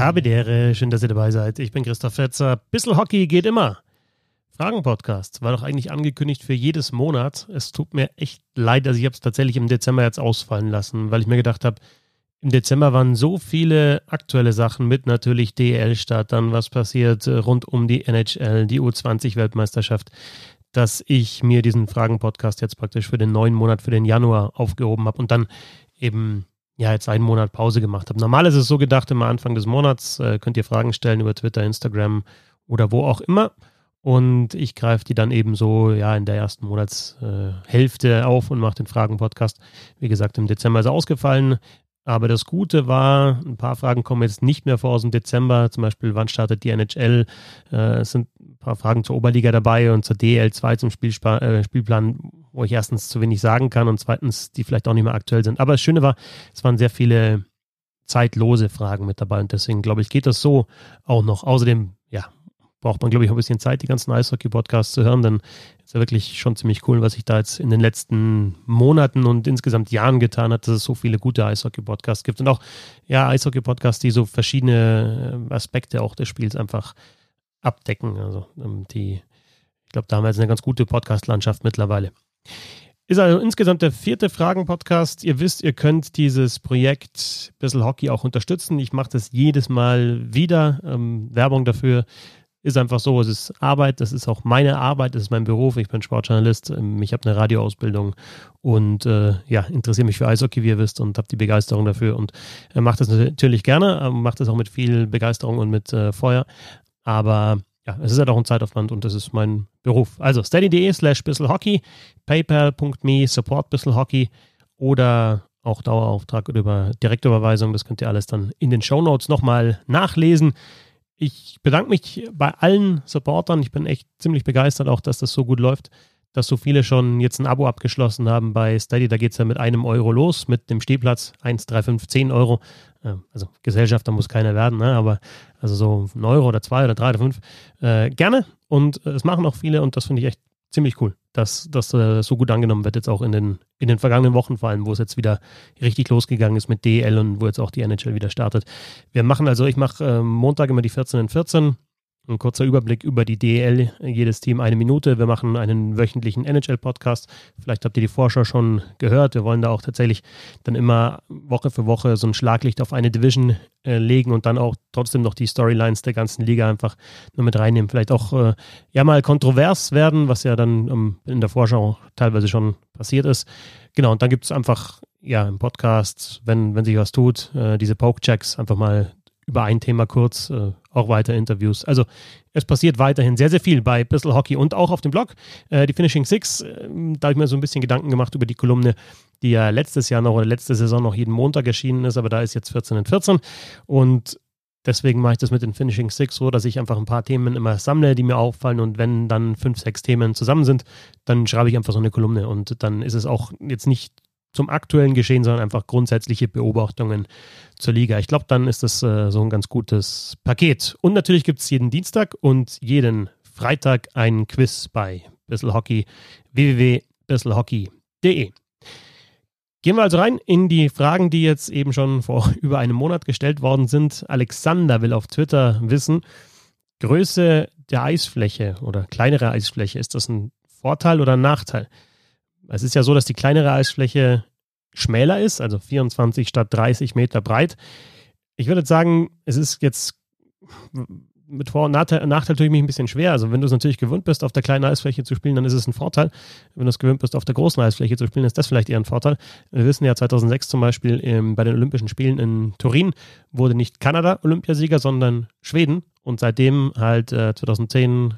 Habe Dere, schön, dass ihr dabei seid. Ich bin Christoph Fetzer. Bissel Hockey geht immer. Fragen-Podcast war doch eigentlich angekündigt für jedes Monat. Es tut mir echt leid, dass ich es tatsächlich im Dezember jetzt ausfallen lassen, weil ich mir gedacht habe, im Dezember waren so viele aktuelle Sachen mit natürlich DL-Start, dann was passiert äh, rund um die NHL, die U20-Weltmeisterschaft, dass ich mir diesen Fragen-Podcast jetzt praktisch für den neuen Monat, für den Januar aufgehoben habe und dann eben ja jetzt einen Monat Pause gemacht habe. Normal ist es so gedacht, immer Anfang des Monats äh, könnt ihr Fragen stellen über Twitter, Instagram oder wo auch immer. Und ich greife die dann eben so ja in der ersten Monatshälfte äh, auf und mache den Fragen-Podcast. Wie gesagt, im Dezember ist er ausgefallen. Aber das Gute war, ein paar Fragen kommen jetzt nicht mehr vor aus dem Dezember. Zum Beispiel, wann startet die NHL? Äh, es sind ein paar Fragen zur Oberliga dabei und zur DL2 zum äh, Spielplan, wo ich erstens zu wenig sagen kann und zweitens, die vielleicht auch nicht mehr aktuell sind. Aber das Schöne war, es waren sehr viele zeitlose Fragen mit dabei und deswegen glaube ich, geht das so auch noch. Außerdem, ja, braucht man, glaube ich, ein bisschen Zeit, die ganzen Eishockey-Podcasts zu hören, denn ist ja wirklich schon ziemlich cool, was sich da jetzt in den letzten Monaten und insgesamt Jahren getan hat, dass es so viele gute Eishockey-Podcasts gibt und auch, ja, Eishockey-Podcasts, die so verschiedene äh, Aspekte auch des Spiels einfach abdecken. Also, ähm, die, ich glaube, da haben wir jetzt eine ganz gute Podcast-Landschaft mittlerweile. Ist also insgesamt der vierte Fragen-Podcast. Ihr wisst, ihr könnt dieses Projekt Bissel Hockey auch unterstützen. Ich mache das jedes Mal wieder. Ähm, Werbung dafür ist einfach so, es ist Arbeit, das ist auch meine Arbeit, das ist mein Beruf, ich bin Sportjournalist, ähm, ich habe eine Radioausbildung und äh, ja, interessiere mich für Eishockey, wie ihr wisst, und habe die Begeisterung dafür und äh, mache das natürlich gerne, äh, mache das auch mit viel Begeisterung und mit äh, Feuer, aber ja, es ist halt auch ein Zeitaufwand und das ist mein Beruf. Also steady.de slash bisselhockey, paypal.me support bisselhockey oder auch Dauerauftrag oder über Direktüberweisung, das könnt ihr alles dann in den Shownotes nochmal nachlesen. Ich bedanke mich bei allen Supportern. Ich bin echt ziemlich begeistert auch, dass das so gut läuft, dass so viele schon jetzt ein Abo abgeschlossen haben bei Steady. Da geht es ja mit einem Euro los, mit dem Stehplatz 1, 3, 5, 10 Euro. Also Gesellschafter muss keiner werden, ne? aber also so ein Euro oder zwei oder drei oder fünf. Äh, gerne und es machen auch viele und das finde ich echt ziemlich cool, dass das äh, so gut angenommen wird, jetzt auch in den, in den vergangenen Wochen, vor allem, wo es jetzt wieder richtig losgegangen ist mit DL und wo jetzt auch die NHL wieder startet. Wir machen also, ich mache äh, Montag immer die 14 in 14 ein kurzer Überblick über die DL, jedes Team eine Minute. Wir machen einen wöchentlichen NHL-Podcast. Vielleicht habt ihr die Vorschau schon gehört. Wir wollen da auch tatsächlich dann immer Woche für Woche so ein Schlaglicht auf eine Division äh, legen und dann auch trotzdem noch die Storylines der ganzen Liga einfach nur mit reinnehmen. Vielleicht auch äh, ja mal kontrovers werden, was ja dann ähm, in der Vorschau teilweise schon passiert ist. Genau, und dann gibt es einfach ja im Podcast, wenn, wenn sich was tut, äh, diese Poke-Checks einfach mal über ein Thema kurz, äh, auch weiter Interviews. Also es passiert weiterhin sehr, sehr viel bei Bissell Hockey und auch auf dem Blog. Äh, die Finishing Six, äh, da habe ich mir so ein bisschen Gedanken gemacht über die Kolumne, die ja letztes Jahr noch oder letzte Saison noch jeden Montag erschienen ist, aber da ist jetzt 14 in 14 und Deswegen mache ich das mit den Finishing Six so, dass ich einfach ein paar Themen immer sammle, die mir auffallen und wenn dann fünf, sechs Themen zusammen sind, dann schreibe ich einfach so eine Kolumne und dann ist es auch jetzt nicht zum aktuellen Geschehen, sondern einfach grundsätzliche Beobachtungen zur Liga. Ich glaube, dann ist das äh, so ein ganz gutes Paket. Und natürlich gibt es jeden Dienstag und jeden Freitag ein Quiz bei Bissel Hockey www.bisselhockey.de. Gehen wir also rein in die Fragen, die jetzt eben schon vor über einem Monat gestellt worden sind. Alexander will auf Twitter wissen, Größe der Eisfläche oder kleinere Eisfläche, ist das ein Vorteil oder ein Nachteil? Es ist ja so, dass die kleinere Eisfläche schmäler ist, also 24 statt 30 Meter breit. Ich würde sagen, es ist jetzt mit Vor- und Nachteil, Nachteil tue ich mich ein bisschen schwer. Also wenn du es natürlich gewöhnt bist, auf der kleinen Eisfläche zu spielen, dann ist es ein Vorteil. Wenn du es gewöhnt bist, auf der großen Eisfläche zu spielen, ist das vielleicht eher ein Vorteil. Wir wissen ja 2006 zum Beispiel ähm, bei den Olympischen Spielen in Turin wurde nicht Kanada Olympiasieger, sondern Schweden. Und seitdem halt äh, 2010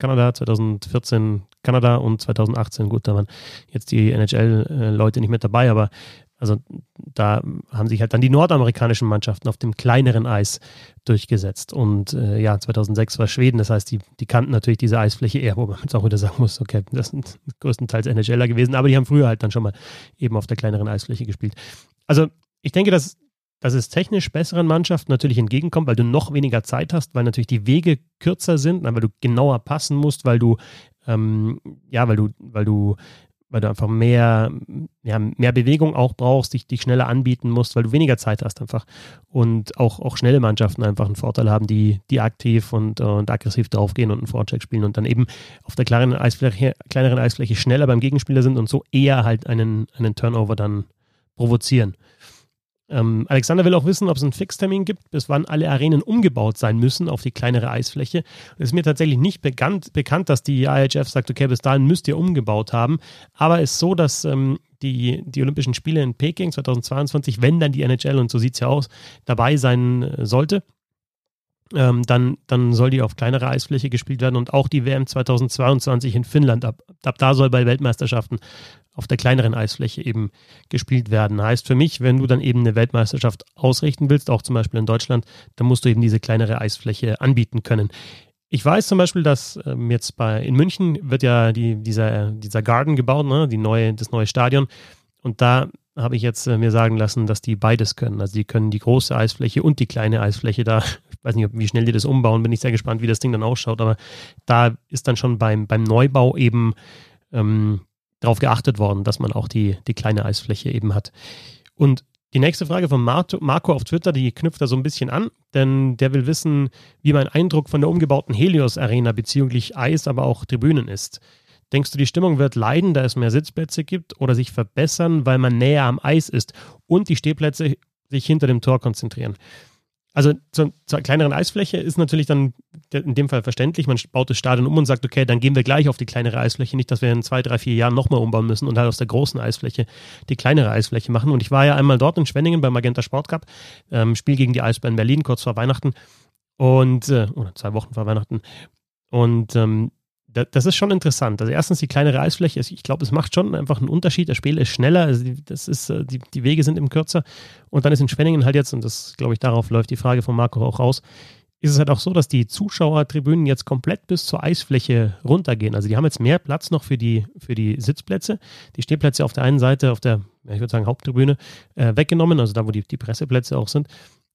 Kanada, 2014 Kanada und 2018, gut, da waren jetzt die NHL-Leute nicht mit dabei, aber also da haben sich halt dann die nordamerikanischen Mannschaften auf dem kleineren Eis durchgesetzt. Und äh, ja, 2006 war Schweden, das heißt, die, die kannten natürlich diese Eisfläche eher, wo man jetzt auch wieder sagen muss, okay, das sind größtenteils NHLer gewesen, aber die haben früher halt dann schon mal eben auf der kleineren Eisfläche gespielt. Also ich denke, dass dass es technisch besseren Mannschaften natürlich entgegenkommt, weil du noch weniger Zeit hast, weil natürlich die Wege kürzer sind, weil du genauer passen musst, weil du ähm, ja, weil du, weil du weil du einfach mehr, ja, mehr Bewegung auch brauchst, dich, dich schneller anbieten musst, weil du weniger Zeit hast einfach. Und auch, auch schnelle Mannschaften einfach einen Vorteil haben, die, die aktiv und, und aggressiv draufgehen und einen Vorcheck spielen und dann eben auf der kleineren Eisfläche, kleineren Eisfläche schneller beim Gegenspieler sind und so eher halt einen, einen Turnover dann provozieren. Ähm, Alexander will auch wissen, ob es einen Fixtermin gibt, bis wann alle Arenen umgebaut sein müssen auf die kleinere Eisfläche. Es ist mir tatsächlich nicht bekannt, bekannt, dass die IHF sagt, okay, bis dahin müsst ihr umgebaut haben. Aber es ist so, dass ähm, die, die Olympischen Spiele in Peking 2022, wenn dann die NHL, und so sieht es ja aus, dabei sein äh, sollte, ähm, dann, dann soll die auf kleinere Eisfläche gespielt werden und auch die WM 2022 in Finnland. Ab, ab da soll bei Weltmeisterschaften auf der kleineren Eisfläche eben gespielt werden. Heißt für mich, wenn du dann eben eine Weltmeisterschaft ausrichten willst, auch zum Beispiel in Deutschland, dann musst du eben diese kleinere Eisfläche anbieten können. Ich weiß zum Beispiel, dass ähm, jetzt bei in München wird ja die, dieser, dieser Garden gebaut, ne? die neue, das neue Stadion. Und da habe ich jetzt äh, mir sagen lassen, dass die beides können. Also die können die große Eisfläche und die kleine Eisfläche da. Weiß nicht, wie schnell die das umbauen, bin ich sehr gespannt, wie das Ding dann ausschaut. Aber da ist dann schon beim, beim Neubau eben ähm, darauf geachtet worden, dass man auch die, die kleine Eisfläche eben hat. Und die nächste Frage von Marco auf Twitter, die knüpft da so ein bisschen an, denn der will wissen, wie mein Eindruck von der umgebauten Helios Arena bezüglich Eis, aber auch Tribünen ist. Denkst du, die Stimmung wird leiden, da es mehr Sitzplätze gibt oder sich verbessern, weil man näher am Eis ist und die Stehplätze sich hinter dem Tor konzentrieren? Also zur, zur, kleineren Eisfläche ist natürlich dann in dem Fall verständlich. Man baut das Stadion um und sagt, okay, dann gehen wir gleich auf die kleinere Eisfläche. Nicht, dass wir in zwei, drei, vier Jahren nochmal umbauen müssen und halt aus der großen Eisfläche die kleinere Eisfläche machen. Und ich war ja einmal dort in Schwenningen beim Magenta Sport Cup, ähm, Spiel gegen die Eisbären Berlin, kurz vor Weihnachten. Und, äh, oder zwei Wochen vor Weihnachten. Und ähm, das ist schon interessant. Also erstens die kleinere Eisfläche, ich glaube, es macht schon einfach einen Unterschied. Das Spiel ist schneller, also das ist, äh, die, die Wege sind eben kürzer. Und dann ist in Schwenningen halt jetzt, und das glaube ich, darauf läuft die Frage von Marco auch raus, ist es halt auch so, dass die Zuschauertribünen jetzt komplett bis zur Eisfläche runtergehen. Also die haben jetzt mehr Platz noch für die, für die Sitzplätze. Die Stehplätze auf der einen Seite, auf der, ich würde sagen, Haupttribüne, äh, weggenommen, also da, wo die, die Presseplätze auch sind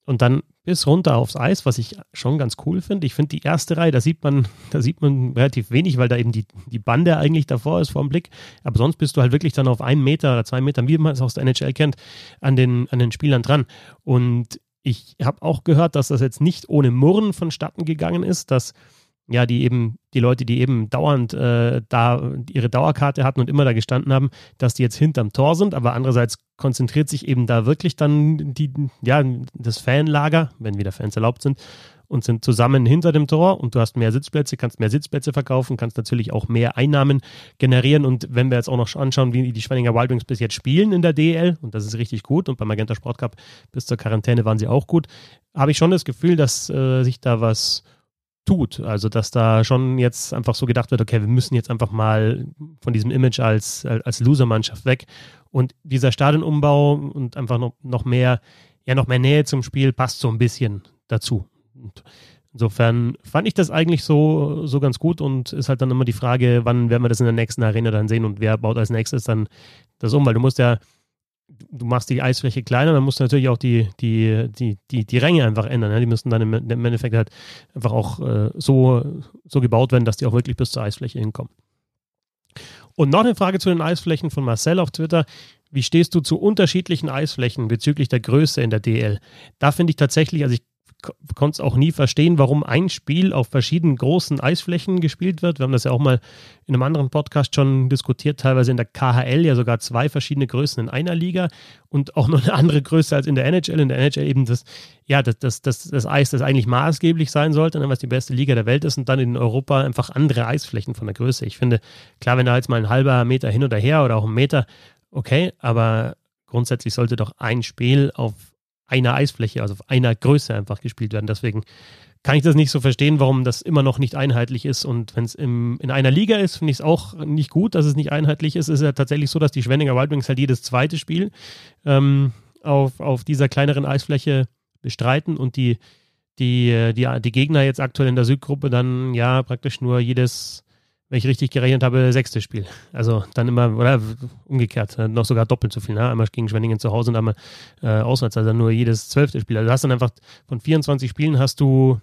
und dann bis runter aufs Eis, was ich schon ganz cool finde. Ich finde die erste Reihe, da sieht man, da sieht man relativ wenig, weil da eben die, die Bande eigentlich davor ist vor dem Blick. Aber sonst bist du halt wirklich dann auf einen Meter oder zwei Metern, wie man es aus der NHL kennt, an den, an den Spielern dran. Und ich habe auch gehört, dass das jetzt nicht ohne Murren vonstatten gegangen ist, dass ja, die eben, die Leute, die eben dauernd äh, da ihre Dauerkarte hatten und immer da gestanden haben, dass die jetzt hinterm Tor sind, aber andererseits konzentriert sich eben da wirklich dann die, ja, das Fanlager, wenn wieder Fans erlaubt sind, und sind zusammen hinter dem Tor. Und du hast mehr Sitzplätze, kannst mehr Sitzplätze verkaufen, kannst natürlich auch mehr Einnahmen generieren. Und wenn wir jetzt auch noch anschauen, wie die Schwenninger Wild bis jetzt spielen in der DEL und das ist richtig gut und beim Magenta Sport Cup bis zur Quarantäne waren sie auch gut, habe ich schon das Gefühl, dass äh, sich da was tut. Also, dass da schon jetzt einfach so gedacht wird, okay, wir müssen jetzt einfach mal von diesem Image als, als Loser-Mannschaft weg. Und dieser Stadionumbau und einfach noch, noch mehr, ja, noch mehr Nähe zum Spiel passt so ein bisschen dazu. Und insofern fand ich das eigentlich so, so ganz gut und ist halt dann immer die Frage, wann werden wir das in der nächsten Arena dann sehen und wer baut als nächstes dann das um, weil du musst ja du machst die Eisfläche kleiner, dann musst du natürlich auch die, die, die, die, die Ränge einfach ändern. Ja? Die müssen dann im, Endeffekt halt einfach auch äh, so, so gebaut werden, dass die auch wirklich bis zur Eisfläche hinkommen. Und noch eine Frage zu den Eisflächen von Marcel auf Twitter. Wie stehst du zu unterschiedlichen Eisflächen bezüglich der Größe in der DL? Da finde ich tatsächlich, also ich konnte es auch nie verstehen, warum ein Spiel auf verschiedenen großen Eisflächen gespielt wird. Wir haben das ja auch mal in einem anderen Podcast schon diskutiert, teilweise in der KHL ja sogar zwei verschiedene Größen in einer Liga und auch noch eine andere Größe als in der NHL. In der NHL eben das, ja, das, das, das, das Eis, das eigentlich maßgeblich sein sollte, ne, was die beste Liga der Welt ist und dann in Europa einfach andere Eisflächen von der Größe. Ich finde, klar, wenn da jetzt mal ein halber Meter hin oder her oder auch ein Meter, okay, aber grundsätzlich sollte doch ein Spiel auf einer Eisfläche, also auf einer Größe einfach gespielt werden. Deswegen kann ich das nicht so verstehen, warum das immer noch nicht einheitlich ist. Und wenn es in einer Liga ist, finde ich es auch nicht gut, dass es nicht einheitlich ist. Es ist ja tatsächlich so, dass die Schwenninger Wild Wings halt jedes zweite Spiel ähm, auf, auf dieser kleineren Eisfläche bestreiten und die, die, die, die Gegner jetzt aktuell in der Südgruppe dann ja praktisch nur jedes wenn ich richtig gerechnet habe, sechste Spiel. Also dann immer, oder umgekehrt, äh, noch sogar doppelt so viel. Ne? Einmal gegen Schwenningen zu Hause und einmal äh, auswärts, also nur jedes zwölfte Spiel. Also du hast dann einfach von 24 Spielen hast du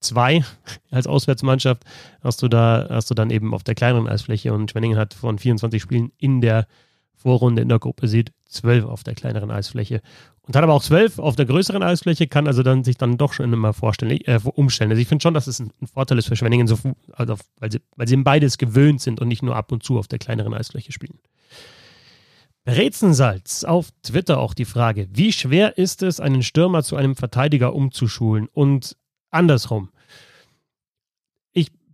zwei als Auswärtsmannschaft, hast du da, hast du dann eben auf der kleineren Eisfläche und Schwenningen hat von 24 Spielen in der Vorrunde in der Gruppe Süd zwölf auf der kleineren Eisfläche und hat aber auch zwölf auf der größeren Eisfläche, kann also dann sich dann doch schon immer vorstellen, äh, umstellen. Also ich finde schon, dass es ein, ein, Vorteil ist für Schwenningen, so, also weil, sie, weil sie beides gewöhnt sind und nicht nur ab und zu auf der kleineren Eisfläche spielen. Rätsensalz auf Twitter auch die Frage, wie schwer ist es, einen Stürmer zu einem Verteidiger umzuschulen und andersrum?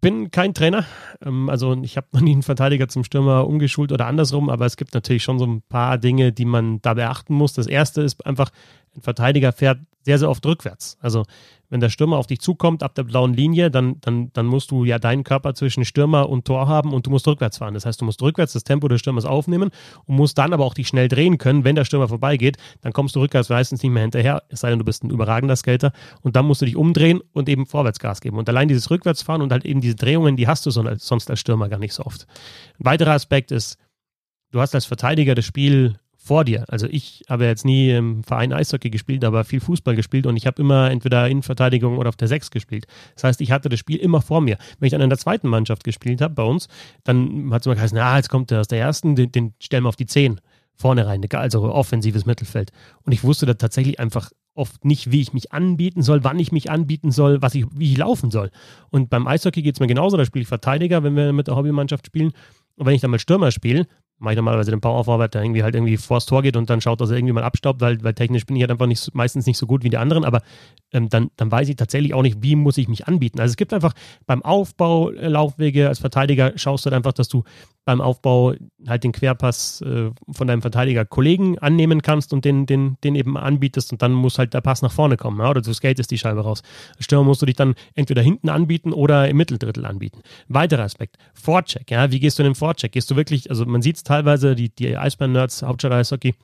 Ich bin kein Trainer, ähm, also ich habe noch nie einen Verteidiger zum Stürmer umgeschult oder andersrum, aber es gibt natürlich schon so ein paar Dinge, die man da beachten muss. Das erste ist einfach, ein Verteidiger fährt sehr, sehr oft rückwärts. Also wenn der Stürmer auf dich zukommt ab der blauen Linie, dann, dann, dann musst du ja deinen Körper zwischen Stürmer und Tor haben und du musst rückwärts fahren. Das heißt, du musst rückwärts das Tempo des Stürmers aufnehmen und musst dann aber auch dich schnell drehen können. Wenn der Stürmer vorbeigeht, dann kommst du rückwärts meistens nicht mehr hinterher, es sei denn, du bist ein überragender Skater. Und dann musst du dich umdrehen und eben vorwärts Gas geben. Und allein dieses Rückwärtsfahren und halt eben diese Drehungen, die hast du sonst als Stürmer gar nicht so oft. Ein weiterer Aspekt ist, du hast als Verteidiger das Spiel vor dir. Also ich habe jetzt nie im Verein Eishockey gespielt, aber viel Fußball gespielt und ich habe immer entweder in Verteidigung oder auf der Sechs gespielt. Das heißt, ich hatte das Spiel immer vor mir. Wenn ich dann in der zweiten Mannschaft gespielt habe bei uns, dann hat es immer geheißen, na, jetzt kommt der aus der ersten, den, den stellen wir auf die Zehn vorne rein, also offensives Mittelfeld. Und ich wusste da tatsächlich einfach oft nicht, wie ich mich anbieten soll, wann ich mich anbieten soll, was ich, wie ich laufen soll. Und beim Eishockey geht es mir genauso, da spiele ich Verteidiger, wenn wir mit der Hobbymannschaft spielen. Und wenn ich dann mal Stürmer spiele, mache ich normalerweise den Power-Forward, der irgendwie halt irgendwie vors Tor geht und dann schaut, dass er irgendwie mal abstaubt, weil, weil technisch bin ich halt einfach nicht, meistens nicht so gut wie die anderen, aber ähm, dann, dann weiß ich tatsächlich auch nicht, wie muss ich mich anbieten. Also es gibt einfach beim Aufbau äh, Laufwege als Verteidiger, schaust du halt einfach, dass du beim Aufbau halt den Querpass äh, von deinem Verteidiger-Kollegen annehmen kannst und den, den, den eben anbietest und dann muss halt der Pass nach vorne kommen, ja? oder du skatest die Scheibe raus. Stürmer musst du dich dann entweder hinten anbieten oder im Mitteldrittel anbieten. Weiterer Aspekt, Vorcheck, ja, wie gehst du in den Vorcheck? Gehst du wirklich, also man sieht es teilweise, die, die Eisbären-Nerds, Hauptstadt Eishockey,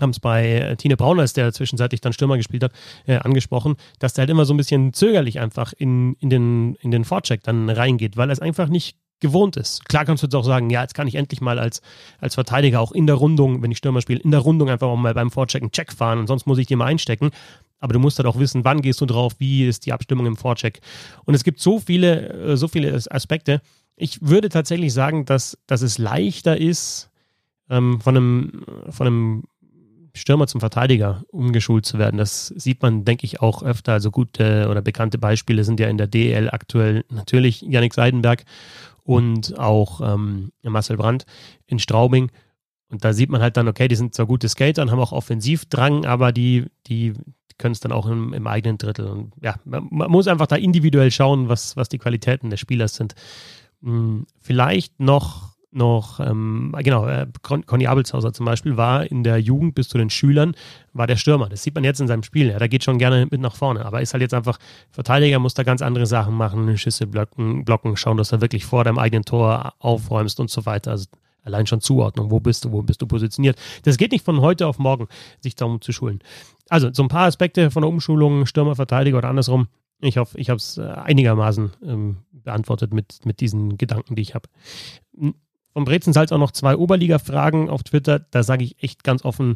haben es bei äh, Tine Braun, als der zwischenzeitlich dann Stürmer gespielt hat, äh, angesprochen, dass der halt immer so ein bisschen zögerlich einfach in, in den, in den Vorcheck dann reingeht, weil er es einfach nicht gewohnt ist. Klar kannst du jetzt auch sagen, ja, jetzt kann ich endlich mal als, als Verteidiger auch in der Rundung, wenn ich Stürmer spiele, in der Rundung einfach auch mal beim Vorcheck einen Check fahren und sonst muss ich die mal einstecken. Aber du musst halt auch wissen, wann gehst du drauf, wie ist die Abstimmung im Vorcheck. Und es gibt so viele, äh, so viele Aspekte. Ich würde tatsächlich sagen, dass, dass es leichter ist, ähm, von, einem, von einem Stürmer zum Verteidiger umgeschult zu werden. Das sieht man, denke ich, auch öfter. Also gute oder bekannte Beispiele sind ja in der DL aktuell natürlich Yannick Seidenberg und auch ähm, Marcel Brandt in Straubing. Und da sieht man halt dann, okay, die sind zwar gute Skater und haben auch Offensivdrang, aber die, die können es dann auch im, im, eigenen Drittel. Und ja, man, man, muss einfach da individuell schauen, was, was die Qualitäten des Spielers sind. Hm, vielleicht noch noch, ähm, genau, äh, Conny Abelshauser zum Beispiel war in der Jugend bis zu den Schülern, war der Stürmer. Das sieht man jetzt in seinem Spiel. Ja, da geht schon gerne mit nach vorne, aber ist halt jetzt einfach Verteidiger, muss da ganz andere Sachen machen, Schüsse blocken, blocken schauen, dass du wirklich vor deinem eigenen Tor aufräumst und so weiter. Also allein schon Zuordnung, wo bist du, wo bist du positioniert. Das geht nicht von heute auf morgen, sich darum zu schulen. Also so ein paar Aspekte von der Umschulung, Stürmer, Verteidiger oder andersrum. Ich hoffe, ich habe es äh, einigermaßen ähm, beantwortet mit, mit diesen Gedanken, die ich habe. Vom Brezensalz auch noch zwei Oberliga-Fragen auf Twitter. Da sage ich echt ganz offen,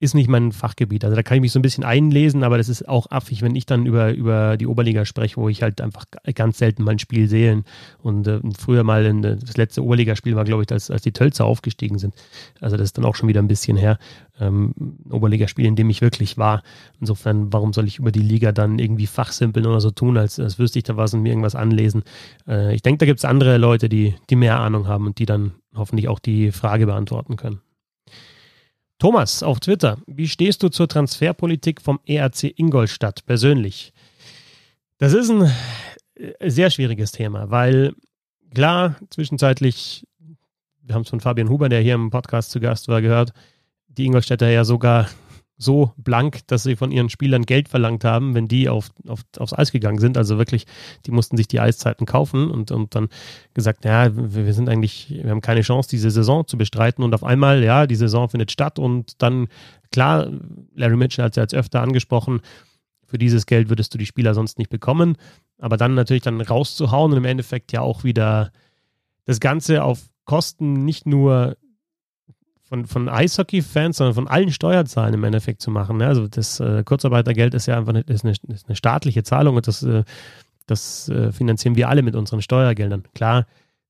ist nicht mein Fachgebiet. Also da kann ich mich so ein bisschen einlesen, aber das ist auch affig, wenn ich dann über, über die Oberliga spreche, wo ich halt einfach ganz selten mal ein Spiel sehe. Und äh, früher mal in, das letzte Oberligaspiel war, glaube ich, als, als die Tölzer aufgestiegen sind. Also das ist dann auch schon wieder ein bisschen her. Ähm, Oberligaspiel, in dem ich wirklich war. Insofern, warum soll ich über die Liga dann irgendwie fachsimpeln oder so tun, als, als wüsste ich da was und mir irgendwas anlesen. Äh, ich denke, da gibt es andere Leute, die, die mehr Ahnung haben und die dann hoffentlich auch die Frage beantworten können. Thomas auf Twitter, wie stehst du zur Transferpolitik vom ERC Ingolstadt persönlich? Das ist ein äh, sehr schwieriges Thema, weil klar, zwischenzeitlich, wir haben es von Fabian Huber, der hier im Podcast zu Gast war, gehört, die Ingolstädter ja sogar so blank, dass sie von ihren Spielern Geld verlangt haben, wenn die auf, auf, aufs Eis gegangen sind. Also wirklich, die mussten sich die Eiszeiten kaufen und, und dann gesagt, ja, wir, sind eigentlich, wir haben keine Chance, diese Saison zu bestreiten. Und auf einmal, ja, die Saison findet statt und dann, klar, Larry Mitchell hat es ja jetzt öfter angesprochen, für dieses Geld würdest du die Spieler sonst nicht bekommen. Aber dann natürlich dann rauszuhauen und im Endeffekt ja auch wieder das Ganze auf Kosten nicht nur von, von Eishockey-Fans, sondern von allen Steuerzahlen im Endeffekt zu machen. Ne? Also das äh, Kurzarbeitergeld ist ja einfach eine, ist eine, ist eine staatliche Zahlung und das, äh, das äh, finanzieren wir alle mit unseren Steuergeldern. Klar,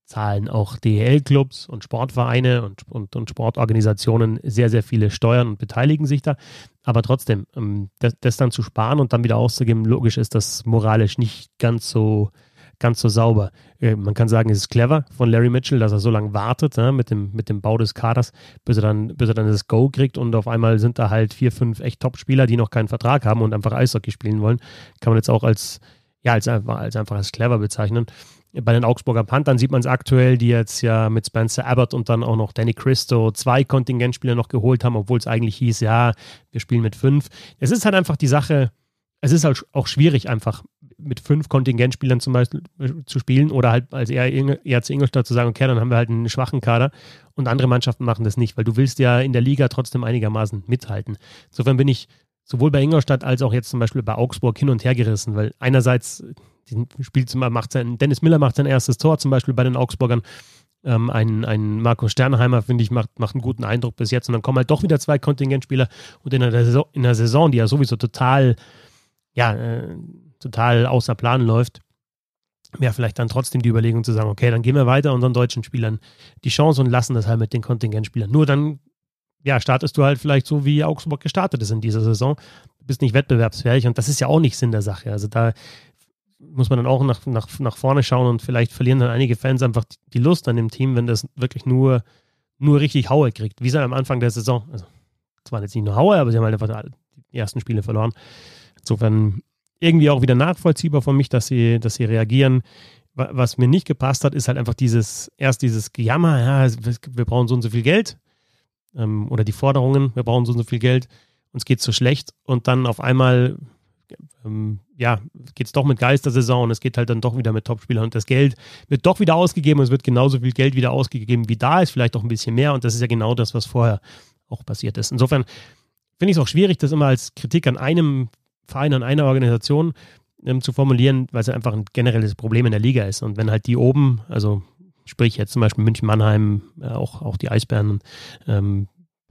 zahlen auch DEL-Clubs und Sportvereine und, und, und, Sportorganisationen sehr, sehr viele Steuern und beteiligen sich da. Aber trotzdem, ähm, das, das, dann zu sparen und dann wieder auszugeben, logisch ist das moralisch nicht ganz so, ganz so sauber. Äh, man kann sagen, es ist clever von Larry Mitchell, dass er so lange wartet ja, mit, dem, mit dem Bau des Kaders, bis er, dann, bis er dann das Go kriegt und auf einmal sind da halt vier, fünf echt Top-Spieler, die noch keinen Vertrag haben und einfach Eishockey spielen wollen. Kann man jetzt auch als, ja, als, als einfach als clever bezeichnen bei den Augsburger Panthern sieht man es aktuell, die jetzt ja mit Spencer Abbott und dann auch noch Danny Christo zwei Kontingentspieler noch geholt haben, obwohl es eigentlich hieß, ja, wir spielen mit fünf. Es ist halt einfach die Sache, es ist halt auch schwierig, einfach mit fünf Kontingentspielern zum Beispiel äh, zu spielen oder halt als eher, eher zu Ingolstadt zu sagen, okay, dann haben wir halt einen schwachen Kader und andere Mannschaften machen das nicht, weil du willst ja in der Liga trotzdem einigermaßen mithalten. Insofern bin ich sowohl bei Ingolstadt als auch jetzt zum Beispiel bei Augsburg hin und her gerissen, weil einerseits spielt, macht sein, Dennis Miller macht sein erstes Tor zum Beispiel bei den Augsburgern. Ähm, ein, ein Marco Sternheimer, finde ich, macht, macht einen guten Eindruck bis jetzt. Und dann kommen halt doch wieder zwei Kontingentspieler. Und in der Saison, in der Saison die ja sowieso total, ja, äh, total außer Plan läuft, wäre vielleicht dann trotzdem die Überlegung zu sagen, okay, dann gehen wir weiter unseren deutschen Spielern die Chance und lassen das halt mit den Kontingentspielern. Nur dann, ja, startest du halt vielleicht so, wie Augsburg gestartet ist in dieser Saison. Du bist nicht wettbewerbsfähig und das ist ja auch nicht Sinn der Sache. Also da muss man dann auch nach, nach, nach vorne schauen und vielleicht verlieren dann einige Fans einfach die Lust an dem Team, wenn das wirklich nur, nur richtig Haue kriegt. Wie seit am Anfang der Saison. Also, zwar jetzt nicht nur Haue, aber sie haben halt einfach die ersten Spiele verloren. Insofern irgendwie auch wieder nachvollziehbar von mich, dass sie, dass sie reagieren. Was mir nicht gepasst hat, ist halt einfach dieses, erst dieses Gejammer, ja, wir brauchen so und so viel Geld. Ähm, oder die Forderungen, wir brauchen so und so viel Geld, uns geht so schlecht. Und dann auf einmal ähm, ja, geht es doch mit Geistersaison und es geht halt dann doch wieder mit Topspielern und das Geld wird doch wieder ausgegeben und es wird genauso viel Geld wieder ausgegeben, wie da ist, vielleicht auch ein bisschen mehr und das ist ja genau das, was vorher auch passiert ist. Insofern finde ich es auch schwierig, das immer als Kritik an einem Verein, an einer Organisation ähm, zu formulieren, weil es einfach ein generelles Problem in der Liga ist und wenn halt die oben, also sprich jetzt zum Beispiel München-Mannheim, äh, auch, auch die Eisbären, ähm,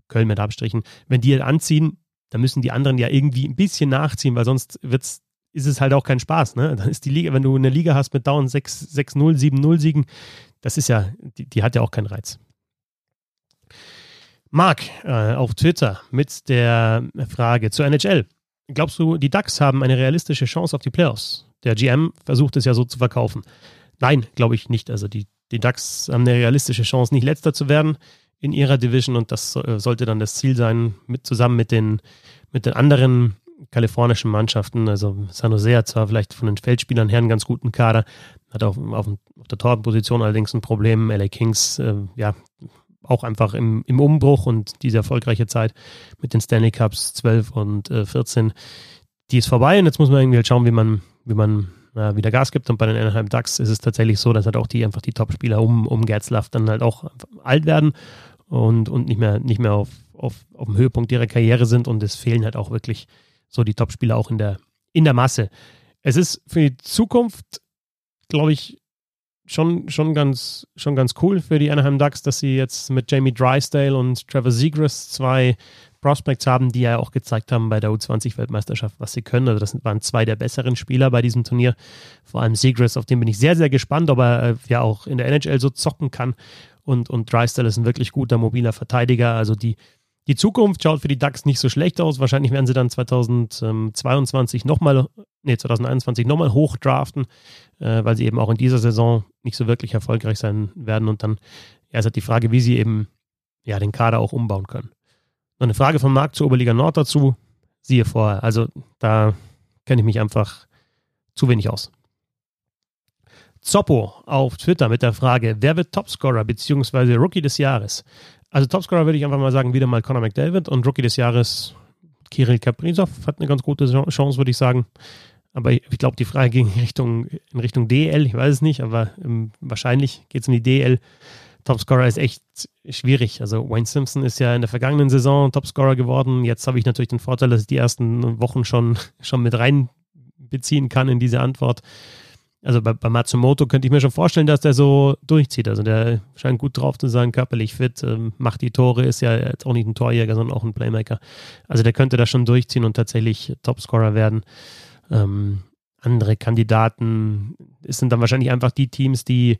Köln mit Abstrichen, wenn die halt anziehen, da müssen die anderen ja irgendwie ein bisschen nachziehen, weil sonst wird's, ist es halt auch kein Spaß. Ne? Dann ist die Liga, wenn du eine Liga hast mit dauernd 6-0, 7-0 Siegen, das ist ja, die, die, hat ja auch keinen Reiz. Marc äh, auf Twitter mit der Frage zur NHL. Glaubst du, die Ducks haben eine realistische Chance auf die Playoffs? Der GM versucht es ja so zu verkaufen. Nein, glaube ich nicht. Also die, die Ducks haben eine realistische Chance, nicht letzter zu werden in ihrer Division und das äh, sollte dann das Ziel sein, mit, zusammen mit den, mit den anderen kalifornischen Mannschaften. Also San Jose hat zwar vielleicht von den Feldspielern her einen ganz guten Kader, hat auf, auf, auf der Torposition allerdings ein Problem. LA Kings, äh, ja, auch einfach im, im Umbruch und diese erfolgreiche Zeit mit den Stanley Cups 12 und äh, 14, die ist vorbei und jetzt muss man irgendwie halt schauen, wie man, wie man äh, wieder Gas gibt. Und bei den Anaheim Ducks ist es tatsächlich so, dass halt auch die einfach die Top-Spieler um, um Getzlaff dann halt auch alt werden und, und nicht mehr, nicht mehr auf, auf, auf dem Höhepunkt ihrer Karriere sind und es fehlen halt auch wirklich so die Top-Spieler auch in der, in der Masse. Es ist für die Zukunft, glaube ich, schon, schon, ganz, schon ganz cool für die Anaheim Ducks, dass sie jetzt mit Jamie Drysdale und Trevor Zegras zwei Prospects haben, die ja auch gezeigt haben bei der U20-Weltmeisterschaft, was sie können. Also das waren zwei der besseren Spieler bei diesem Turnier. Vor allem Zegras, auf den bin ich sehr, sehr gespannt, ob er äh, ja auch in der NHL so zocken kann und, und Drysdale ist ein wirklich guter mobiler Verteidiger. Also die, die Zukunft schaut für die Ducks nicht so schlecht aus. Wahrscheinlich werden sie dann 2022 nochmal, nee, 2021 nochmal hochdraften, äh, weil sie eben auch in dieser Saison nicht so wirklich erfolgreich sein werden. Und dann ja, ist halt die Frage, wie sie eben ja, den Kader auch umbauen können. Noch eine Frage von Marc zur Oberliga Nord dazu. Siehe vorher. Also da kenne ich mich einfach zu wenig aus. Zoppo auf Twitter mit der Frage, wer wird Topscorer bzw. Rookie des Jahres? Also Topscorer würde ich einfach mal sagen, wieder mal Conor McDavid und Rookie des Jahres Kirill Kaprizov hat eine ganz gute Chance, würde ich sagen. Aber ich, glaube, die Frage ging in Richtung, in Richtung DL, ich weiß es nicht, aber ähm, wahrscheinlich geht es um die DL. Topscorer ist echt schwierig. Also Wayne Simpson ist ja in der vergangenen Saison Topscorer geworden. Jetzt habe ich natürlich den Vorteil, dass ich die ersten Wochen schon, schon mit reinbeziehen kann in diese Antwort. Also bei, bei Matsumoto könnte ich mir schon vorstellen, dass der so durchzieht. Also der scheint gut drauf zu sein, körperlich fit, ähm, macht die Tore, ist ja jetzt auch nicht ein Torjäger, sondern auch ein Playmaker. Also der könnte da schon durchziehen und tatsächlich Topscorer werden. Ähm, andere Kandidaten. Es sind dann wahrscheinlich einfach die Teams, die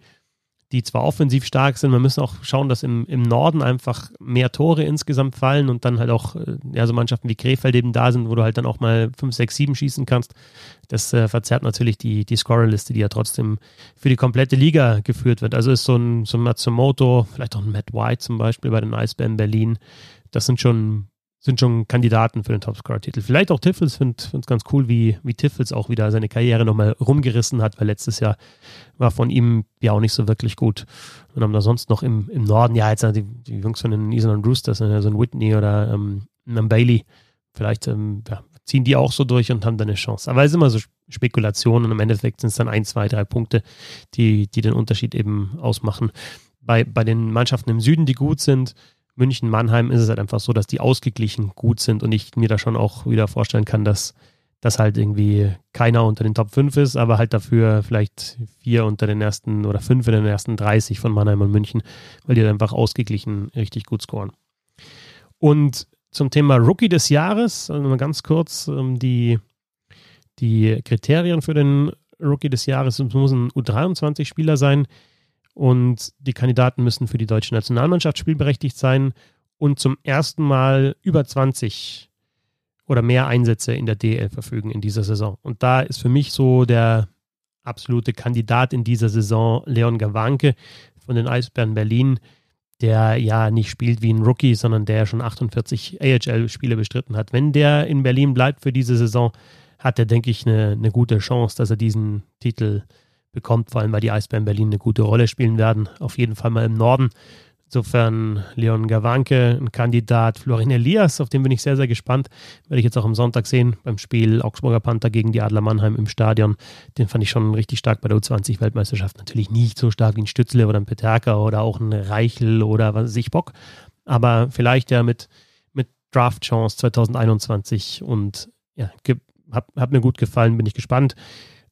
die zwar offensiv stark sind, wir müssen auch schauen, dass im, im Norden einfach mehr Tore insgesamt fallen und dann halt auch äh, ja, so Mannschaften wie Krefeld eben da sind, wo du halt dann auch mal 5, 6, 7 schießen kannst. Das äh, verzerrt natürlich die, die Scorerliste, die ja trotzdem für die komplette Liga geführt wird. Also ist so ein, so ein Matsumoto, vielleicht auch ein Matt White zum Beispiel bei den Eisbären Berlin. Das sind schon sind schon Kandidaten für den Topscorer-Titel. Vielleicht auch Tiffels, finde es ganz cool, wie, wie Tiffels auch wieder seine Karriere nochmal rumgerissen hat, weil letztes Jahr war von ihm ja auch nicht so wirklich gut. Und haben da sonst noch im, im Norden, ja, jetzt die, die Jungs von den Island Roosters, so ein Whitney oder ähm, ein Bailey, vielleicht ähm, ja, ziehen die auch so durch und haben dann eine Chance. Aber es ist immer so Spekulation und im Endeffekt sind es dann ein, zwei, drei Punkte, die, die den Unterschied eben ausmachen. Bei, bei den Mannschaften im Süden, die gut sind, München, Mannheim ist es halt einfach so, dass die ausgeglichen gut sind und ich mir da schon auch wieder vorstellen kann, dass das halt irgendwie keiner unter den Top 5 ist, aber halt dafür vielleicht vier unter den ersten oder fünf in den ersten 30 von Mannheim und München, weil die halt einfach ausgeglichen richtig gut scoren. Und zum Thema Rookie des Jahres, also mal ganz kurz ähm, die, die Kriterien für den Rookie des Jahres. Es muss ein U23-Spieler sein, und die Kandidaten müssen für die deutsche Nationalmannschaft spielberechtigt sein und zum ersten Mal über 20 oder mehr Einsätze in der DL verfügen in dieser Saison. Und da ist für mich so der absolute Kandidat in dieser Saison Leon Gawanke von den Eisbären Berlin, der ja nicht spielt wie ein Rookie, sondern der schon 48 AHL-Spiele bestritten hat. Wenn der in Berlin bleibt für diese Saison, hat er, denke ich, eine, eine gute Chance, dass er diesen Titel äh, bekommt, vor allem weil die Eisbären Berlin eine gute Rolle spielen werden. Auf jeden Fall mal im Norden. Insofern Leon Gawanke, ein Kandidat, Florin Elias, auf den bin ich sehr, sehr gespannt. Werde ich jetzt auch am Sonntag sehen beim Spiel Augsburger Panther gegen die Adler Mannheim im Stadion. Den fand ich schon richtig stark bei der U20-Weltmeisterschaft. Natürlich nicht so stark wie ein Stützle oder ein Peterka oder auch ein Reichel oder was weiß ich Bock. Aber vielleicht ja mit, mit Draft-Chance 2021 und ja, hat, hat mir gut gefallen, bin ich gespannt.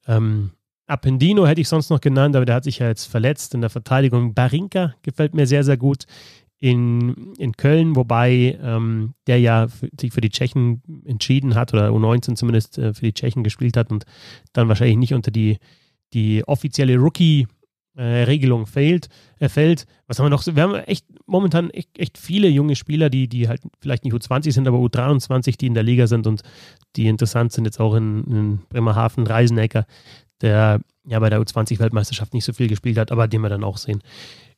Ähm, Appendino hätte ich sonst noch genannt, aber der hat sich ja jetzt verletzt in der Verteidigung. Barinka gefällt mir sehr, sehr gut in, in Köln, wobei ähm, der ja für, sich für die Tschechen entschieden hat oder U19 zumindest äh, für die Tschechen gespielt hat und dann wahrscheinlich nicht unter die, die offizielle Rookie- äh, Regelung fehlt, äh, fällt. Was haben wir noch? Wir haben echt momentan echt, echt, viele junge Spieler, die, die halt vielleicht nicht U20 sind, aber U23, die in der Liga sind und die interessant sind, jetzt auch in, in Bremerhaven, Reisenecker der ja bei der U20-Weltmeisterschaft nicht so viel gespielt hat, aber den wir dann auch sehen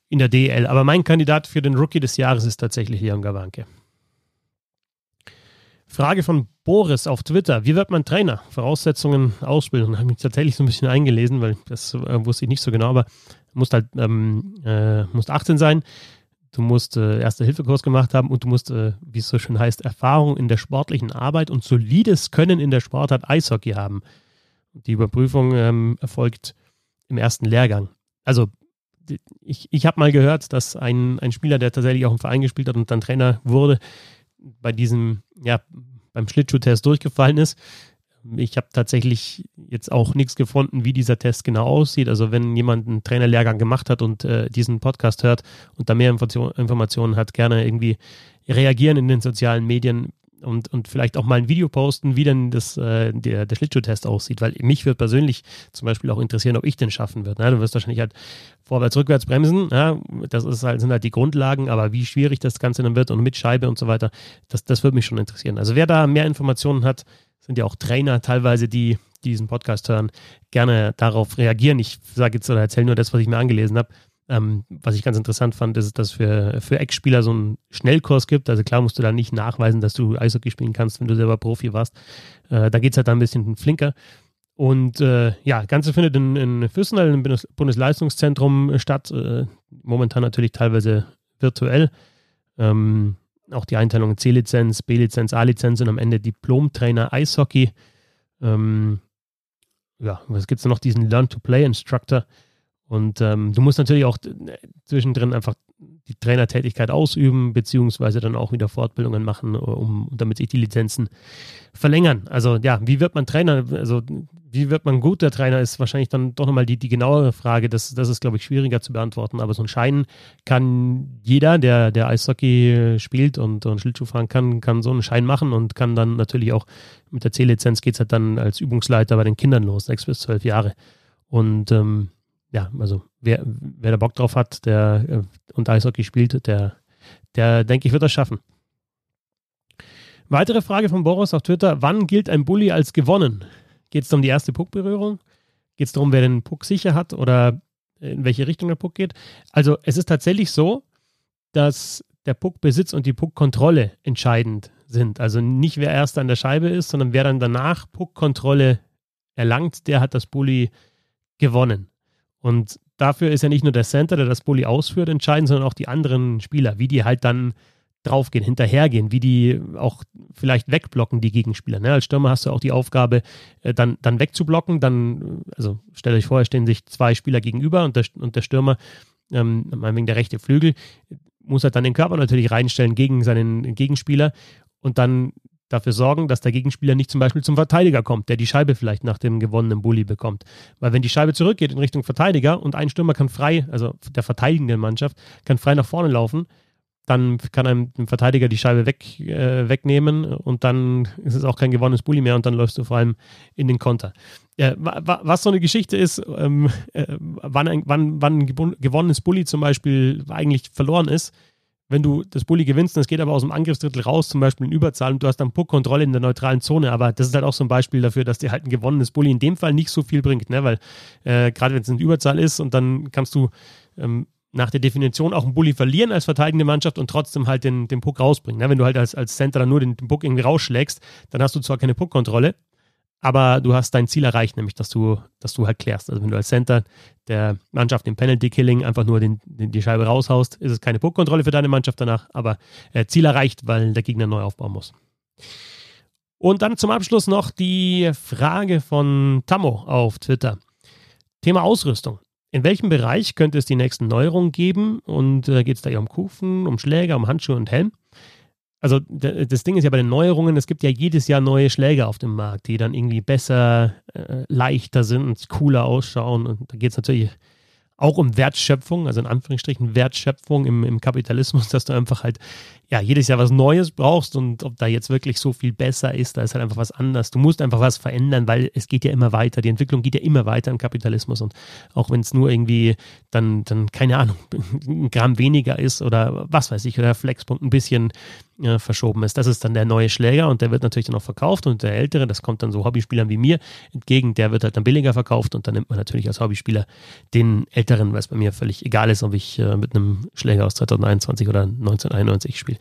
in der DL. Aber mein Kandidat für den Rookie des Jahres ist tatsächlich Leon Gawanke. Frage von Boris auf Twitter. Wie wird man Trainer? Voraussetzungen, Ausbildung. Habe mich tatsächlich so ein bisschen eingelesen, weil das äh, wusste ich nicht so genau, aber musst halt ähm, äh, musst 18 sein, du musst äh, Erste-Hilfe-Kurs gemacht haben und du musst, äh, wie es so schön heißt, Erfahrung in der sportlichen Arbeit und solides Können in der Sportart Eishockey haben. Die Überprüfung ähm, erfolgt im ersten Lehrgang. Also ich, ich habe mal gehört, dass ein, ein Spieler, der tatsächlich auch im Verein gespielt hat und dann Trainer wurde, bei diesem, ja, beim Schlittschuh-Test durchgefallen ist. Ich habe tatsächlich jetzt auch nichts gefunden, wie dieser Test genau aussieht. Also wenn jemand einen Trainerlehrgang gemacht hat und äh, diesen Podcast hört und da mehr Informationen hat, gerne irgendwie reagieren in den sozialen Medien und, und vielleicht auch mal ein Video posten, wie denn das, äh, der, der Schlittschuh-Test aussieht, weil mich würde persönlich zum Beispiel auch interessieren, ob ich den schaffen würde. Ne? Du wirst wahrscheinlich halt vorwärts, rückwärts bremsen, ja? das ist halt, sind halt die Grundlagen, aber wie schwierig das Ganze dann wird und mit Scheibe und so weiter, das, das würde mich schon interessieren. Also wer da mehr Informationen hat, sind ja auch Trainer teilweise, die, die diesen Podcast hören, gerne darauf reagieren. Ich sage jetzt oder erzähle nur das, was ich mir angelesen habe. Ähm, was ich ganz interessant fand, ist, dass es für, für Ex-Spieler so einen Schnellkurs gibt. Also klar musst du da nicht nachweisen, dass du Eishockey spielen kannst, wenn du selber Profi warst. Äh, da geht es halt dann ein bisschen flinker. Und äh, ja, Ganze findet in, in Fürstenal im Bundesleistungszentrum statt. Äh, momentan natürlich teilweise virtuell. Ähm, auch die Einteilung in C-Lizenz, B-Lizenz, A-Lizenz und am Ende Diplom-Trainer Eishockey. Ähm, ja, was gibt es noch? Diesen Learn-to-Play-Instructor. Und ähm, du musst natürlich auch zwischendrin einfach die Trainertätigkeit ausüben, beziehungsweise dann auch wieder Fortbildungen machen, um damit sich die Lizenzen verlängern. Also ja, wie wird man Trainer? Also wie wird man guter Trainer, ist wahrscheinlich dann doch nochmal die, die genauere Frage. Das, das ist, glaube ich, schwieriger zu beantworten. Aber so ein Schein kann jeder, der, der Eishockey spielt und, und Schlittschuh fahren kann, kann so einen Schein machen und kann dann natürlich auch mit der C-Lizenz geht es halt dann als Übungsleiter bei den Kindern los, sechs bis zwölf Jahre. Und ähm, ja, also wer, wer da Bock drauf hat, der äh, und Eishockey spielt, der, der denke ich, wird das schaffen. Weitere Frage von Boris auf Twitter: Wann gilt ein Bully als gewonnen? Geht es um die erste Puckberührung? Geht es darum, wer den Puck sicher hat oder in welche Richtung der Puck geht? Also, es ist tatsächlich so, dass der Puckbesitz und die Puckkontrolle entscheidend sind. Also nicht wer erst an der Scheibe ist, sondern wer dann danach Puckkontrolle erlangt, der hat das Bully gewonnen. Und dafür ist ja nicht nur der Center, der das Bully ausführt, entscheidend, sondern auch die anderen Spieler, wie die halt dann draufgehen, hinterhergehen, wie die auch vielleicht wegblocken, die Gegenspieler. Ne? Als Stürmer hast du auch die Aufgabe, äh, dann, dann wegzublocken. Dann, also stellt euch vor, es stehen sich zwei Spieler gegenüber und der, und der Stürmer, ähm, meinetwegen der rechte Flügel, muss halt dann den Körper natürlich reinstellen gegen seinen Gegenspieler und dann dafür sorgen, dass der Gegenspieler nicht zum Beispiel zum Verteidiger kommt, der die Scheibe vielleicht nach dem gewonnenen Bully bekommt. Weil wenn die Scheibe zurückgeht in Richtung Verteidiger und ein Stürmer kann frei, also der verteidigenden Mannschaft, kann frei nach vorne laufen, dann kann einem dem Verteidiger die Scheibe weg, äh, wegnehmen und dann ist es auch kein gewonnenes Bully mehr und dann läufst du vor allem in den Konter. Äh, was so eine Geschichte ist, ähm, äh, wann, ein, wann, wann ein gewonnenes Bully zum Beispiel eigentlich verloren ist, wenn du das Bully gewinnst es geht aber aus dem Angriffsdrittel raus, zum Beispiel in Überzahl und du hast dann Puckkontrolle in der neutralen Zone, aber das ist halt auch so ein Beispiel dafür, dass dir halt ein gewonnenes Bully in dem Fall nicht so viel bringt, ne? weil äh, gerade wenn es in Überzahl ist und dann kannst du ähm, nach der Definition auch einen Bully verlieren als verteidigende Mannschaft und trotzdem halt den, den Puck rausbringen. Ne? Wenn du halt als, als Center dann nur den, den Puck irgendwie rausschlägst, dann hast du zwar keine Puckkontrolle, aber du hast dein Ziel erreicht, nämlich dass du, dass du halt klärst. Also wenn du als Center der Mannschaft im Penalty-Killing einfach nur den, den, die Scheibe raushaust, ist es keine Puckkontrolle für deine Mannschaft danach, aber äh, Ziel erreicht, weil der Gegner neu aufbauen muss. Und dann zum Abschluss noch die Frage von Tammo auf Twitter. Thema Ausrüstung. In welchem Bereich könnte es die nächsten Neuerungen geben? Und äh, geht es da eher um Kufen, um Schläger, um Handschuhe und Helm? Also das Ding ist ja bei den Neuerungen, es gibt ja jedes Jahr neue Schläger auf dem Markt, die dann irgendwie besser, äh, leichter sind und cooler ausschauen. Und da geht es natürlich auch um Wertschöpfung, also in Anführungsstrichen Wertschöpfung im, im Kapitalismus, dass du einfach halt ja jedes Jahr was Neues brauchst und ob da jetzt wirklich so viel besser ist, da ist halt einfach was anders. Du musst einfach was verändern, weil es geht ja immer weiter. Die Entwicklung geht ja immer weiter im Kapitalismus und auch wenn es nur irgendwie dann, dann, keine Ahnung, ein Gramm weniger ist oder was weiß ich, oder der Flexpunkt ein bisschen äh, verschoben ist. Das ist dann der neue Schläger und der wird natürlich dann auch verkauft und der ältere, das kommt dann so Hobbyspielern wie mir entgegen, der wird halt dann billiger verkauft und dann nimmt man natürlich als Hobbyspieler den älteren, weil es bei mir völlig egal ist, ob ich äh, mit einem Schläger aus 2021 oder 1991 spiele.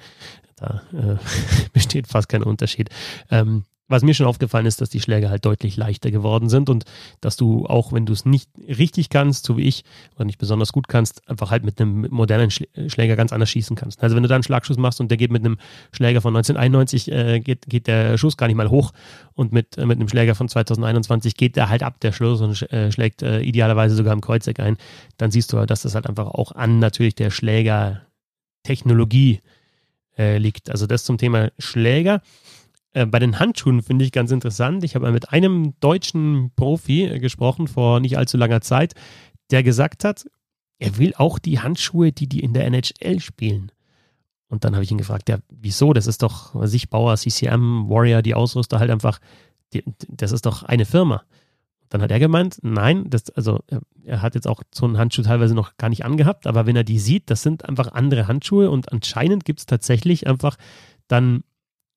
Da äh, besteht fast kein Unterschied. Ähm, was mir schon aufgefallen ist, dass die Schläge halt deutlich leichter geworden sind und dass du auch, wenn du es nicht richtig kannst, so wie ich, oder nicht besonders gut kannst, einfach halt mit einem modernen Schläger ganz anders schießen kannst. Also wenn du da einen Schlagschuss machst und der geht mit einem Schläger von 1991, äh, geht, geht der Schuss gar nicht mal hoch und mit, äh, mit einem Schläger von 2021 geht der halt ab, der Schluss und äh, schlägt äh, idealerweise sogar im Kreuzeck ein, dann siehst du, dass das halt einfach auch an natürlich der Schlägertechnologie äh, liegt. Also das zum Thema Schläger. Äh, bei den Handschuhen finde ich ganz interessant. Ich habe mit einem deutschen Profi äh, gesprochen vor nicht allzu langer Zeit, der gesagt hat, er will auch die Handschuhe, die die in der NHL spielen. Und dann habe ich ihn gefragt, ja, wieso? Das ist doch, was ich, Bauer, CCM, Warrior, die Ausrüster halt einfach, die, das ist doch eine Firma. Dann hat er gemeint, nein, das, also er hat jetzt auch so einen Handschuh teilweise noch gar nicht angehabt, aber wenn er die sieht, das sind einfach andere Handschuhe und anscheinend gibt es tatsächlich einfach dann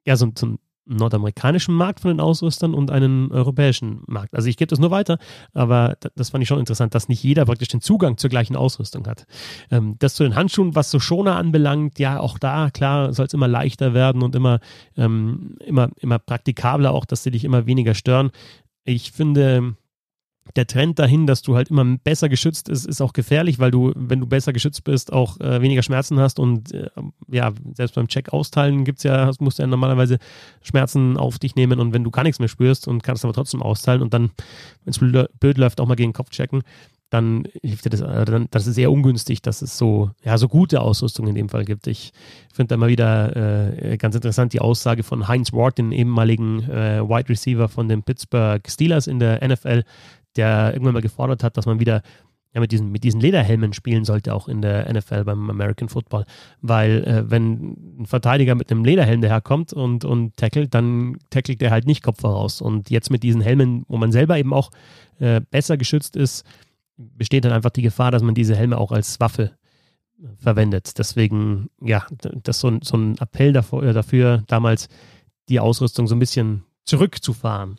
ja so, so, ein nordamerikanischen Markt von den Ausrüstern und einen europäischen Markt. Also ich gebe das nur weiter, aber das fand ich schon interessant, dass nicht jeder praktisch den Zugang zur gleichen Ausrüstung hat. Ähm, das zu den Handschuhen, was so Schoner anbelangt, ja, auch da, klar, soll es immer leichter werden und immer, ähm, immer, immer praktikabler, auch dass sie dich immer weniger stören. Ich finde, der Trend dahin, dass du halt immer besser geschützt ist, ist auch gefährlich, weil du, wenn du besser geschützt bist, auch äh, weniger Schmerzen hast und äh, ja, selbst beim Check austeilen gibt's ja, musst du ja normalerweise Schmerzen auf dich nehmen und wenn du gar nichts mehr spürst und kannst aber trotzdem austeilen und dann, wenn es blöd läuft, auch mal gegen den Kopf checken, dann hilft dir das, äh, dann, das ist eher ungünstig, dass es so, ja, so gute Ausrüstung in dem Fall gibt. Ich finde da mal wieder äh, ganz interessant die Aussage von Heinz Ward, den ehemaligen äh, Wide Receiver von den Pittsburgh Steelers in der NFL, der irgendwann mal gefordert hat, dass man wieder ja, mit, diesen, mit diesen Lederhelmen spielen sollte, auch in der NFL beim American Football. Weil äh, wenn ein Verteidiger mit einem Lederhelm daherkommt und, und tackelt, dann tackelt der halt nicht Kopf voraus. Und jetzt mit diesen Helmen, wo man selber eben auch äh, besser geschützt ist, besteht dann einfach die Gefahr, dass man diese Helme auch als Waffe verwendet. Deswegen, ja, das ist so, so ein Appell dafür, äh, dafür, damals die Ausrüstung so ein bisschen zurückzufahren.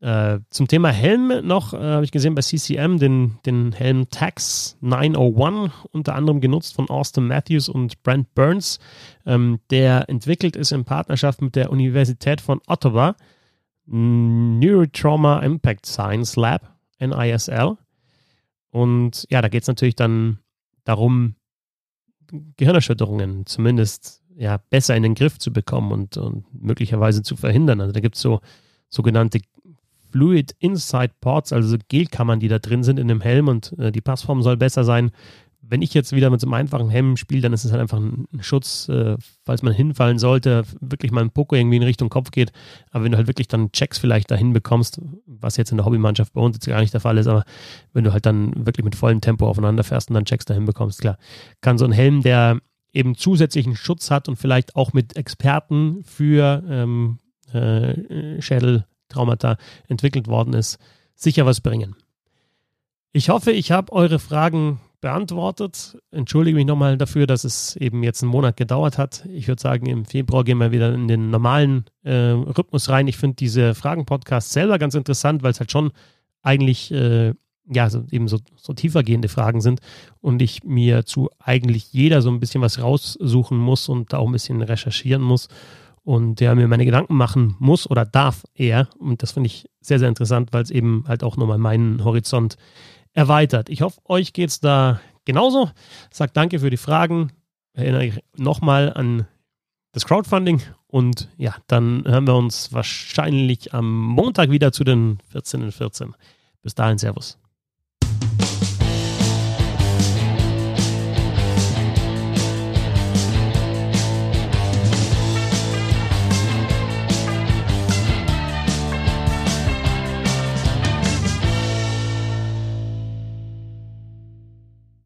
Äh, zum Thema Helm noch, äh, habe ich gesehen bei CCM den, den Helm Tax 901, unter anderem genutzt von Austin Matthews und Brent Burns. Ähm, der entwickelt ist in Partnerschaft mit der Universität von Ottawa, Neurotrauma Impact Science Lab, NISL. Und ja, da geht es natürlich dann darum, Gehirnerschütterungen zumindest ja, besser in den Griff zu bekommen und, und möglicherweise zu verhindern. Also da gibt es so sogenannte Fluid Inside Ports, also Gelkammern, die da drin sind in dem Helm und äh, die Passform soll besser sein. Wenn ich jetzt wieder mit so einem einfachen Helm spiele, dann ist es halt einfach ein, Schutz, äh, falls man hinfallen sollte, wirklich mal ein Poko irgendwie in Richtung Kopf geht. Aber wenn du halt wirklich dann Checks vielleicht dahin bekommst, was jetzt in der Hobbymannschaft bei uns jetzt gar nicht der Fall ist, aber wenn du halt dann wirklich mit vollem Tempo aufeinander fährst und dann Checks dahin bekommst, klar, kann so ein Helm, der eben zusätzlichen Schutz hat und vielleicht auch mit Experten für ähm, äh, Schädel Traumata entwickelt worden ist, sicher was bringen. Ich hoffe, ich habe eure Fragen beantwortet. Entschuldige mich nochmal dafür, dass es eben jetzt einen Monat gedauert hat. Ich würde sagen, im Februar gehen wir wieder in den normalen äh, Rhythmus rein. Ich finde diese Fragen-Podcasts selber ganz interessant, weil es halt schon eigentlich äh, ja, so, eben so, so tiefergehende Fragen sind und ich mir zu eigentlich jeder so ein bisschen was raussuchen muss und da auch ein bisschen recherchieren muss und der mir meine Gedanken machen muss oder darf er. Und das finde ich sehr, sehr interessant, weil es eben halt auch nochmal meinen Horizont erweitert. Ich hoffe, euch geht es da genauso. Sagt danke für die Fragen. Erinnere ich nochmal an das Crowdfunding und ja, dann hören wir uns wahrscheinlich am Montag wieder zu den 14.14. 14. Bis dahin, Servus.